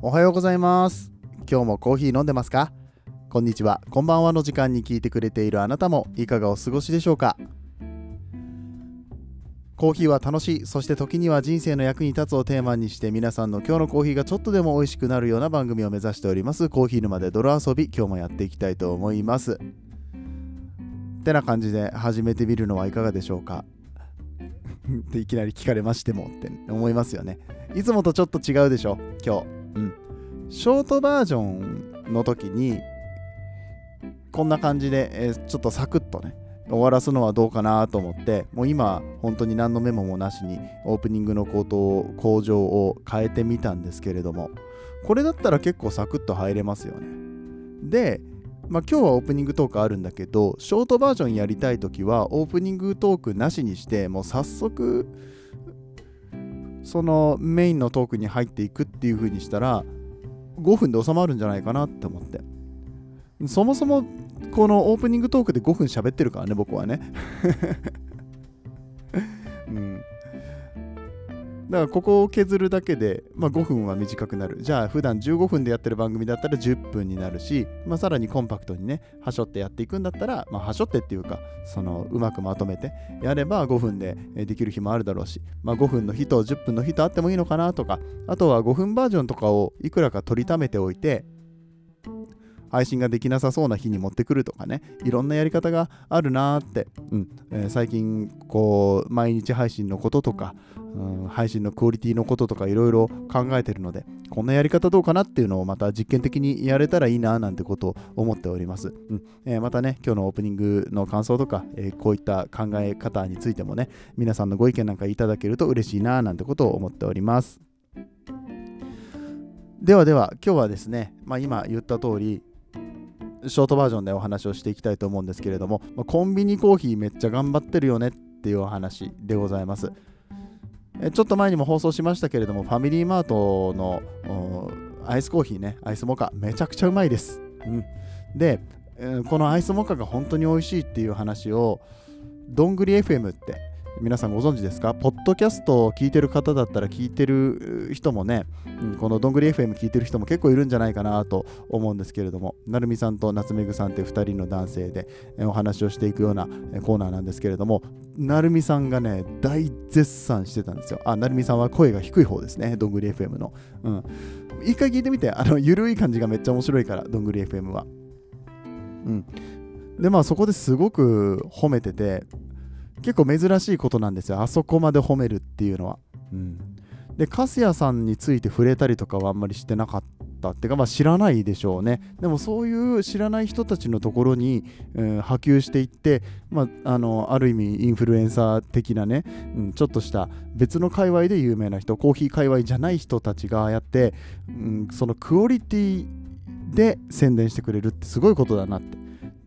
おはようございます。今日もコーヒー飲んでますか？こんにちは。こんばんはの時間に聞いてくれているあなたもいかがお過ごしでしょうか？コーヒーは楽しい。そして時には人生の役に立つをテーマにして皆さんの今日のコーヒーがちょっとでも美味しくなるような番組を目指しております。コーヒー沼で泥遊び今日もやっていきたいと思います。てな感じで始めてみるのはいかがでしょうか？っていきなり聞かれましてもって思いますよね。いつもとちょっと違うでしょ？今日。うん。ショートバージョンの時にこんな感じで、えー、ちょっとサクッとね終わらすのはどうかなと思ってもう今本当に何のメモもなしにオープニングの口頭工場を変えてみたんですけれどもこれだったら結構サクッと入れますよね。でまあ、今日はオープニングトークあるんだけどショートバージョンやりたい時はオープニングトークなしにしてもう早速そのメインのトークに入っていくっていう風にしたら5分で収まるんじゃないかなって思って。そもそもこのオープニングトークで5分喋ってるからね僕はね。だからここを削るだけで、まあ、5分は短くなる。じゃあ普段15分でやってる番組だったら10分になるし、まあ、さらにコンパクトにね、はしょってやっていくんだったら、まあ、はしょってっていうか、そのうまくまとめてやれば5分でできる日もあるだろうし、まあ、5分の日と10分の日とあってもいいのかなとか、あとは5分バージョンとかをいくらか取りためておいて、配信ができなさそうな日に持ってくるとかね。いろんなやり方があるなーって、うん。えー、最近こう毎日配信のこととか、うん、配信のクオリティのこととかいろいろ考えてるのでこんなやり方どうかなっていうのをまた実験的にやれたらいいななんてことを思っております、うん。えー、またね今日のオープニングの感想とか、えー、こういった考え方についてもね皆さんのご意見なんかいただけると嬉しいななんてことを思っております。ではでは今日はですね、まあ、今言った通りショートバージョンでお話をしていきたいと思うんですけれども、ま、コンビニコーヒーめっちゃ頑張ってるよねっていうお話でございます。えちょっと前にも放送しましたけれども、ファミリーマートのアイスコーヒーね、アイスモカ、めちゃくちゃうまいです。うん、で、このアイスモカが本当に美味しいっていう話を、どんぐり FM って皆さんご存知ですか？ポッドキャストを聞いてる方だったら聞いてる人もね、うん、このどんぐり FM 聞いてる人も結構いるんじゃないかなと思うんですけれども、なるみさんと夏めぐさんって2人の男性でお話をしていくようなコーナーなんですけれども、なるみさんがね、大絶賛してたんですよ。あ、なるみさんは声が低い方ですね、どんぐり FM の。うん。一回聞いてみて、あの、ゆるい感じがめっちゃ面白いから、どんぐり FM は。うん。で、まあそこですごく褒めてて、結構珍しいことなんですよ。あそこまで褒めるっていうのは。うん、で粕谷さんについて触れたりとかはあんまりしてなかったっていうか、まあ、知らないでしょうね。でもそういう知らない人たちのところに、えー、波及していって、まあ、あのある意味インフルエンサー的なね、うん、ちょっとした別の界隈で有名な人コーヒー界隈じゃない人たちがやって、うん、そのクオリティで宣伝してくれるってすごいことだなって。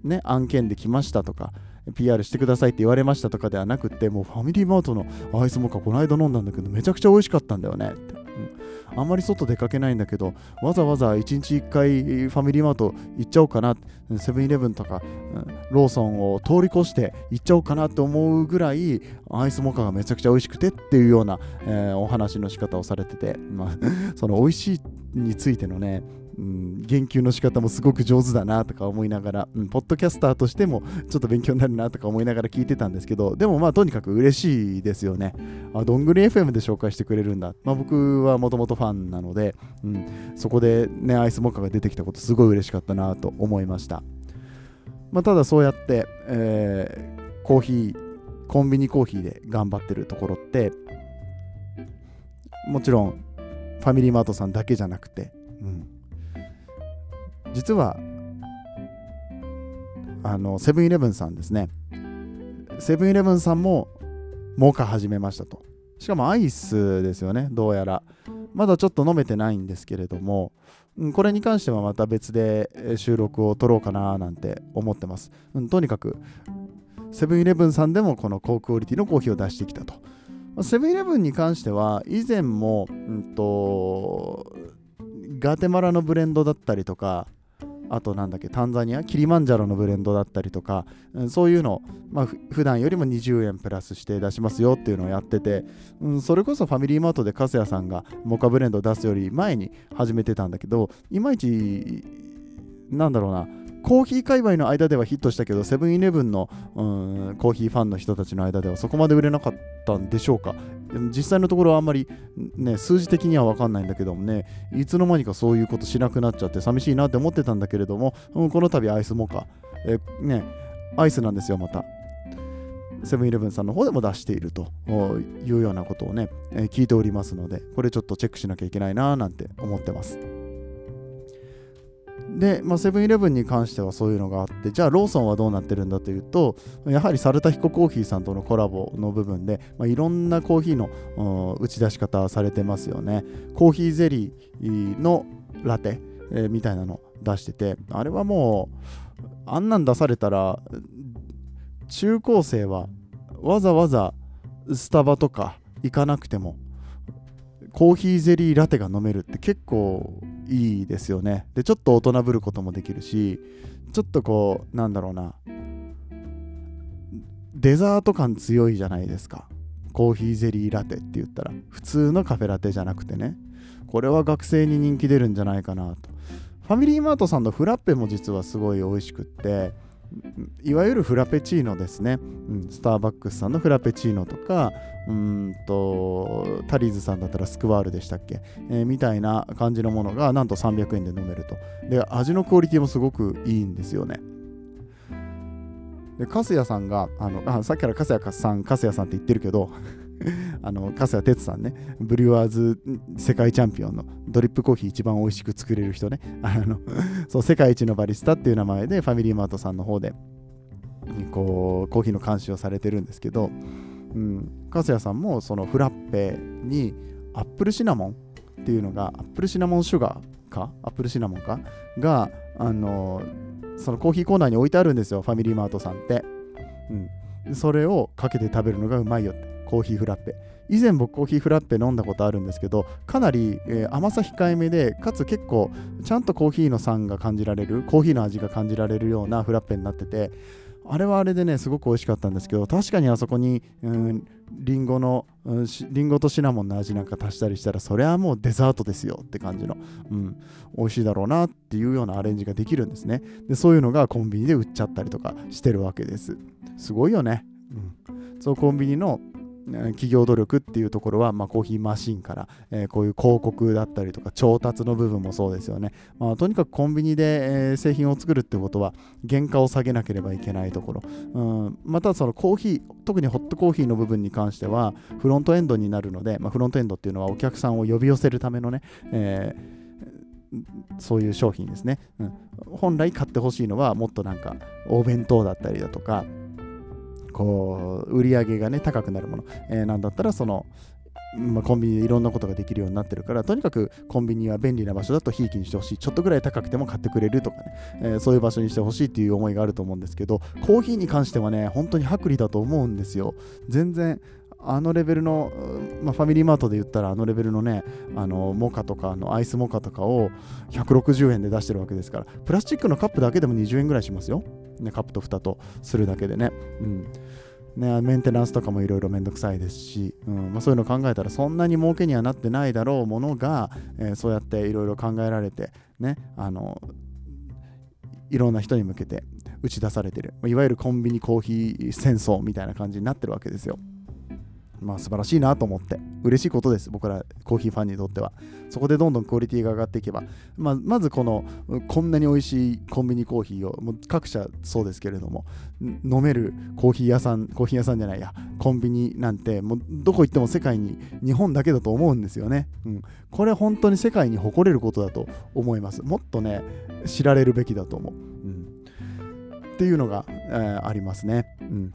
ね案件で来ましたとか。PR してくださいって言われましたとかではなくてもうファミリーマートのアイスモカこの間飲んだんだけどめちゃくちゃ美味しかったんだよね。って、うん、あんまり外出かけないんだけどわざわざ1日1回ファミリーマート行っちゃおうかなセブンイレブンとか、うん、ローソンを通り越して行っちゃおうかなって思うぐらいアイスモカがめちゃくちゃ美味しくてっていうような、えー、お話の仕方をされてて、まあ、その美味しいについてのねうん、言及の仕方もすごく上手だなとか思いながら、うん、ポッドキャスターとしてもちょっと勉強になるなとか思いながら聞いてたんですけど、でもまあとにかく嬉しいですよね。あ、どんぐり FM で紹介してくれるんだ。まあ僕はもともとファンなので、うん、そこでね、アイスモカが出てきたことすごい嬉しかったなと思いました。まあ、ただそうやって、えー、コーヒー、コンビニコーヒーで頑張ってるところって、もちろんファミリーマートさんだけじゃなくて、うん、実はあのセブンイレブンさんですね。セブンイレブンさんもモカ始めましたと。しかもアイスですよねどうやら。まだちょっと飲めてないんですけれどもこれに関してはまた別で収録を撮ろうかななんて思ってます、うん、とにかくセブンイレブンさんでもこの高クオリティのコーヒーを出してきたと。セブンイレブンに関しては以前も、うんと、ガテマラのブレンドだったりとかあとなんだっけタンザニアキリマンジャロのブレンドだったりとか、うん、そういうの、まあ、普段よりも20円プラスして出しますよっていうのをやってて、うん、それこそファミリーマートでカスヤさんがモカブレンドを出すより前に始めてたんだけどいまいちなんだろうなコーヒー界隈の間ではヒットしたけど、セブンイレブンのうんコーヒーファンの人たちの間ではそこまで売れなかったんでしょうか。でも実際のところはあんまり、ね、数字的には分かんないんだけどもね、いつの間にかそういうことしなくなっちゃって寂しいなって思ってたんだけれども、うん、この度アイスモカ、えね、アイスなんですよ、また。セブンイレブンさんの方でも出しているというようなことをね、え、聞いておりますので、これちょっとチェックしなきゃいけないななんて思ってます。で、まあ、セブンイレブンに関してはそういうのがあって、じゃあローソンはどうなってるんだというと、やはりサルタヒココーヒーさんとのコラボの部分で、まあ、いろんなコーヒーの打ち出し方されてますよね。コーヒーゼリーのラテ、えー、みたいなの出してて、あれはもう、あんなん出されたら、中高生はわざわざスタバとか行かなくても、コーヒーゼリーラテが飲めるって結構いいですよね。で、ちょっと大人ぶることもできるし、ちょっとこう、なんだろうな、デザート感強いじゃないですか。コーヒーゼリーラテって言ったら、普通のカフェラテじゃなくてね、これは学生に人気出るんじゃないかなと。ファミリーマートさんのフラッペも実はすごい美味しくって、いわゆるフラペチーノですね、うん、スターバックスさんのフラペチーノとかうんとタリーズさんだったらスクワールでしたっけ、えー、みたいな感じのものがなんと300円で飲めると。で味のクオリティもすごくいいんですよね。で粕谷さんがあのあさっきから粕谷さん粕谷さんって言ってるけど あの、粕谷哲さんね、ブリュワーズ世界チャンピオンのドリップコーヒー一番美味しく作れる人ね、あの、そう、世界一のバリスタっていう名前でファミリーマートさんの方で、こう、コーヒーの監視をされてるんですけど、うん、粕谷さんもそのフラッペにアップルシナモンっていうのが、アップルシナモンシュガーか？アップルシナモンか？が、あの、そのコーヒーコーナーに置いてあるんですよ、ファミリーマートさんって。うん。それをかけて食べるのがうまいよって。コーヒーフラッペ。以前僕コーヒーフラッペ飲んだことあるんですけどかなり、えー、甘さ控えめでかつ結構ちゃんとコーヒーの酸が感じられるコーヒーの味が感じられるようなフラッペになっててあれはあれでねすごく美味しかったんですけど確かにあそこに、うん、リンゴの、うん、リンゴとシナモンの味なんか足したりしたらそれはもうデザートですよって感じの、うん、美味しいだろうなっていうようなアレンジができるんですね。でそういうのがコンビニで売っちゃったりとかしてるわけです。すごいよね、うん、そうコンビニの企業努力っていうところは、まあ、コーヒーマシンから、えー、こういう広告だったりとか調達の部分もそうですよね、まあ、とにかくコンビニで、えー、製品を作るってことは原価を下げなければいけないところ、うん、またそのコーヒー特にホットコーヒーの部分に関してはフロントエンドになるので、まあ、フロントエンドっていうのはお客さんを呼び寄せるためのね、えーそういう商品ですね、うん、本来買ってほしいのはもっとなんかお弁当だったりだとかこう売り上げがね高くなるもの、えー、なんだったらそのまあ、コンビニでいろんなことができるようになってるからとにかくコンビニは便利な場所だとひいきにしてほしい。ちょっとぐらい高くても買ってくれるとかね、えー、そういう場所にしてほしいっていう思いがあると思うんですけどコーヒーに関してはね本当に薄利だと思うんですよ。全然あのレベルの、まあ、ファミリーマートで言ったらあのレベルのねあのモカとかのアイスモカとかを160円で出してるわけですからプラスチックのカップだけでも20円ぐらいしますよ、ね、カップと蓋とするだけでね。うん。ね、メンテナンスとかもいろいろめんどくさいですし、うん。まあ、そういうの考えたらそんなに儲けにはなってないだろうものが、えー、そうやっていろいろ考えられて、ね、あのいろんな人に向けて打ち出されてる。いわゆるコンビニコーヒー戦争みたいな感じになってるわけですよ。まあ素晴らしいなと思って嬉しいことです。僕らコーヒーファンにとっては。そこでどんどんクオリティが上がっていけば、まあ、まずこのこんなに美味しいコンビニコーヒーをもう各社そうですけれども飲めるコーヒー屋さんコーヒー屋さんじゃないやコンビニなんてもうどこ行っても世界に日本だけだと思うんですよね、うん、これ本当に世界に誇れることだと思います。もっとね知られるべきだと思う、うん、っていうのが、えー、ありますね、うん。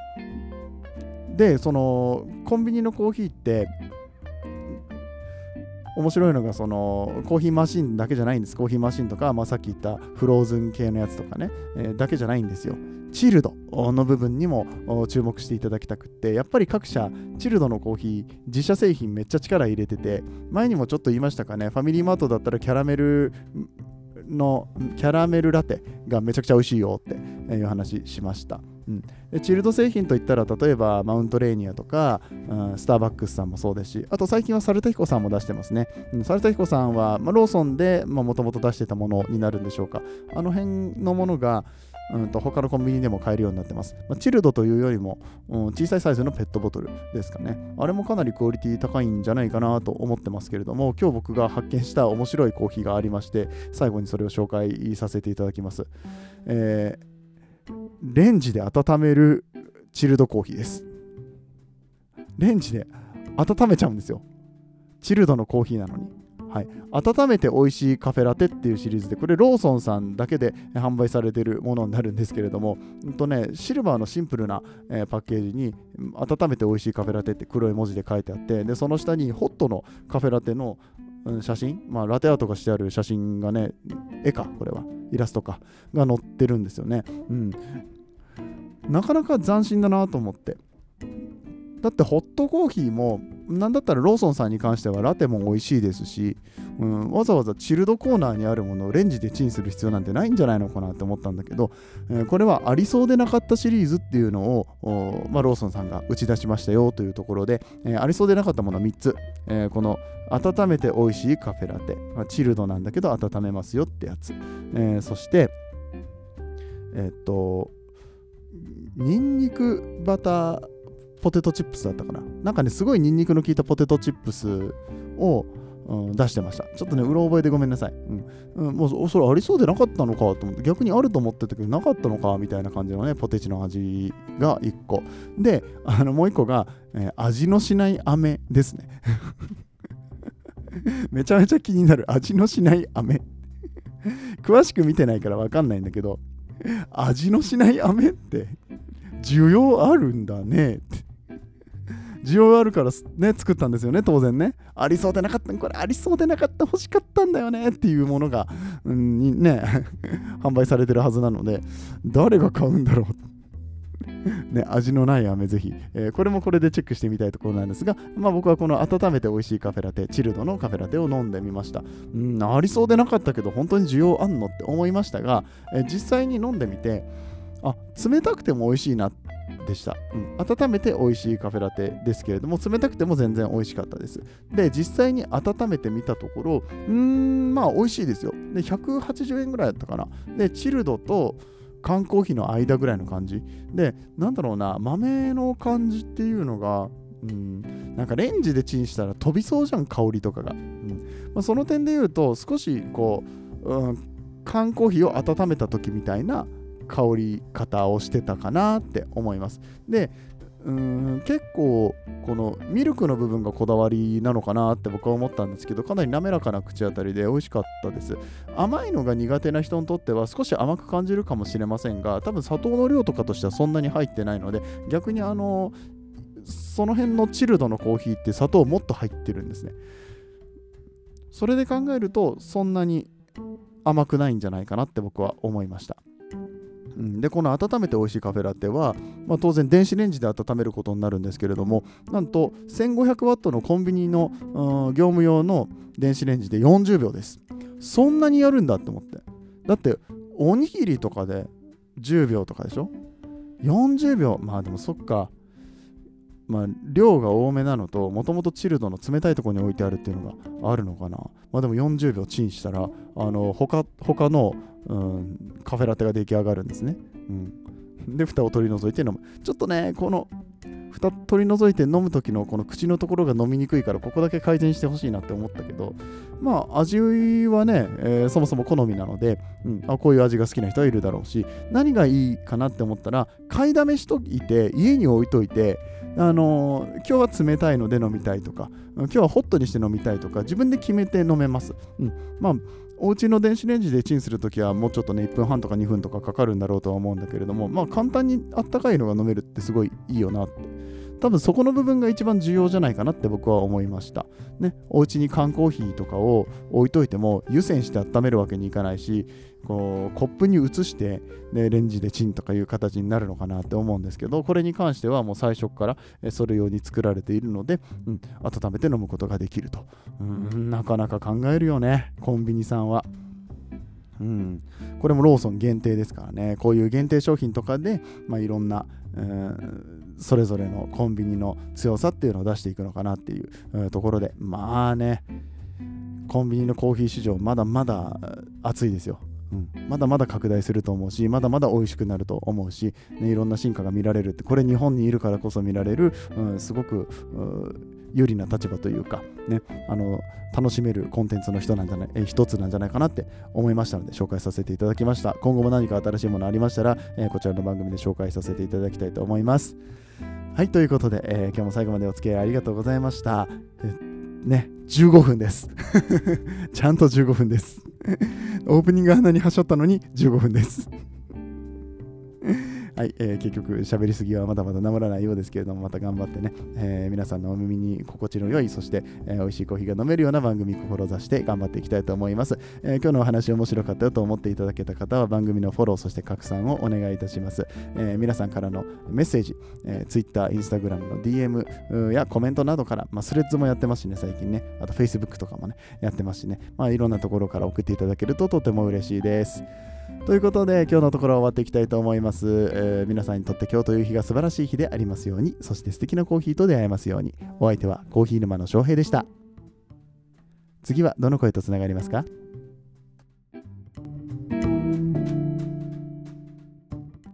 でそのコンビニのコーヒーって面白いのがそのコーヒーマシンだけじゃないんですコーヒーマシンとか、まあ、さっき言ったフローズン系のやつとかね、えー、だけじゃないんですよチルドの部分にも注目していただきたくってやっぱり各社チルドのコーヒー自社製品めっちゃ力入れてて前にもちょっと言いましたかねファミリーマートだったらキャラメルのキャラメルラテがめちゃくちゃ美味しいよっていう話しました。うん、でチルド製品といったら例えばマウントレーニアとか、うん、スターバックスさんもそうですしあと最近はサルタヒコさんも出してますね、うん、サルタヒコさんは、まあ、ローソンでもともと出してたものになるんでしょうかあの辺のものがうんと他のコンビニでも買えるようになってます。まあ、チルドというよりも、うん、小さいサイズのペットボトルですかね。あれもかなりクオリティ高いんじゃないかなと思ってますけれども、今日僕が発見した面白いコーヒーがありまして、最後にそれを紹介させていただきます。えーレンジで温めるチルドコーヒーです。レンジで温めちゃうんですよ。チルドのコーヒーなのに。はい、温めて美味しいカフェラテっていうシリーズでこれローソンさんだけで販売されてるものになるんですけれども、うんとね、シルバーのシンプルな、えー、パッケージに温めて美味しいカフェラテって黒い文字で書いてあってでその下にホットのカフェラテの写真、まあ、ラテアートがしてある写真がね絵かこれは。イラストか。が載ってるんですよね、うん、なかなか斬新だなと思って。だってホットコーヒーもなんだったらローソンさんに関してはラテも美味しいですし、うん、わざわざチルドコーナーにあるものをレンジでチンする必要なんてないんじゃないのかなって思ったんだけど、えー、これはありそうでなかったシリーズっていうのを、まあ、ローソンさんが打ち出しましたよというところで、えー、ありそうでなかったもの3つ、えー、この温めて美味しいカフェラテ、まあ、チルドなんだけど温めますよってやつ、えそしてえっとニンニクバターポテトチップスだったかな。なんかね、すごいニンニクの効いたポテトチップスを、うん、出してました。ちょっとね、うろ覚えでごめんなさい。うん。うん、もうそれありそうでなかったのかと思って、逆にあると思ってたけど、なかったのかみたいな感じのね、ポテチの味が1個。で、あのもう1個が、えー、味のしない飴ですね。めちゃめちゃ気になる味のしない飴。詳しく見てないからわかんないんだけど、味のしない飴って需要あるんだねって。需要あるからね、作ったんですよね、当然ね。ありそうでなかった、これありそうでなかった、欲しかったんだよねっていうものが、うん、にね、販売されてるはずなので、誰が買うんだろう。ね、味のない飴ぜひ、えー、これもこれでチェックしてみたいところなんですが、まあ、僕はこの温めて美味しいカフェラテ、チルドのカフェラテを飲んでみました。うん、ありそうでなかったけど、本当に需要あんのって思いましたが、えー、実際に飲んでみて、あ冷たくても美味しいなでした、うん、温めて美味しいカフェラテですけれども冷たくても全然美味しかったです。で実際に温めてみたところうーんまあ美味しいですよ。で180円ぐらいだったかな。でチルドと缶コーヒーの間ぐらいの感じ。でなんだろうな豆の感じっていうのがうん、なんかレンジでチンしたら飛びそうじゃん香りとかが、うん。まあ、その点で言うと少しこう、うん、缶コーヒーを温めた時みたいな香り方をしてたかなって思います。でうん結構このミルクの部分がこだわりなのかなって僕は思ったんですけどかなり滑らかな口当たりで美味しかったです。甘いのが苦手な人にとっては少し甘く感じるかもしれませんが多分砂糖の量とかとしてはそんなに入ってないので逆にあのその辺のチルドのコーヒーって砂糖もっと入ってるんですね。それで考えるとそんなに甘くないんじゃないかなって僕は思いました。うん、でこの温めて美味しいカフェラテは、まあ、当然電子レンジで温めることになるんですけれどもなんと1500ワットのコンビニの、うん、業務用の電子レンジで40秒です。そんなにやるんだって思って。だっておにぎりとかで10秒とかでしょ？40秒。まあでもそっか。まあ、量が多めなのと、もともとチルドの冷たいところに置いてあるっていうのがあるのかな。まあでも40秒チンしたら、あの他他の、うん、カフェラテが出来上がるんですね。うん、で、蓋を取り除いて飲む。ちょっとね、この蓋取り除いて飲む時のこの口のところが飲みにくいからここだけ改善してほしいなって思ったけどまあ味はね、えー、そもそも好みなので、うん、あこういう味が好きな人はいるだろうし何がいいかなって思ったら買いだめしといて家に置いといてあの、今日は冷たいので飲みたいとか今日はホットにして飲みたいとか自分で決めて飲めます、うん、まあお家の電子レンジでチンするときはもうちょっとね1分半とか2分とかかかるんだろうとは思うんだけれどもまあ簡単にあったかいのが飲めるってすごいいいよなって。多分そこの部分が一番重要じゃないかなって僕は思いました。ね、お家に缶コーヒーとかを置いといても湯煎して温めるわけにいかないしこうコップに移して、ね、レンジでチンとかいう形になるのかなって思うんですけどこれに関してはもう最初からそれ用に作られているので、うん、温めて飲むことができると、うん、なかなか考えるよねコンビニさんは。うん、これもローソン限定ですからねこういう限定商品とかで、まあ、いろんな、うん、それぞれのコンビニの強さっていうのを出していくのかなっていう、ところでまあねコンビニのコーヒー市場まだまだ熱いですよ。うん、まだまだ拡大すると思うしまだまだ美味しくなると思うし、ね、いろんな進化が見られるってこれ日本にいるからこそ見られる、うん、すごく有利な立場というか、ね、あの楽しめるコンテンツの人なんじゃないえ一つなんじゃないかなって思いましたので紹介させていただきました。今後も何か新しいものありましたら、えー、こちらの番組で紹介させていただきたいと思います。はいということで、えー、今日も最後までお付き合いありがとうございました。ね15分です。ちゃんと15分です。オープニング鼻にはしょったのに15分です。はい、えー、結局喋りすぎはまだまだ治らないようですけれども、また頑張ってね、えー、皆さんのお耳に心地の良い、そして、えー、美味しいコーヒーが飲めるような番組志して頑張っていきたいと思います。えー、今日のお話面白かったよと思っていただけた方は番組のフォロー、そして拡散をお願いいたします。えー、皆さんからのメッセージ、えー、Twitter、Instagram の DM やコメントなどから、まあ、スレッズもやってますしね、最近ね、あと Facebook とかもね、やってますしね、まあ、いろんなところから送っていただけるととても嬉しいです。ということで今日のところは終わっていきたいと思います、えー、皆さんにとって今日という日が素晴らしい日でありますように。そして素敵なコーヒーと出会えますように。お相手はコーヒー沼の翔平でした。次はどの声とつながりますか？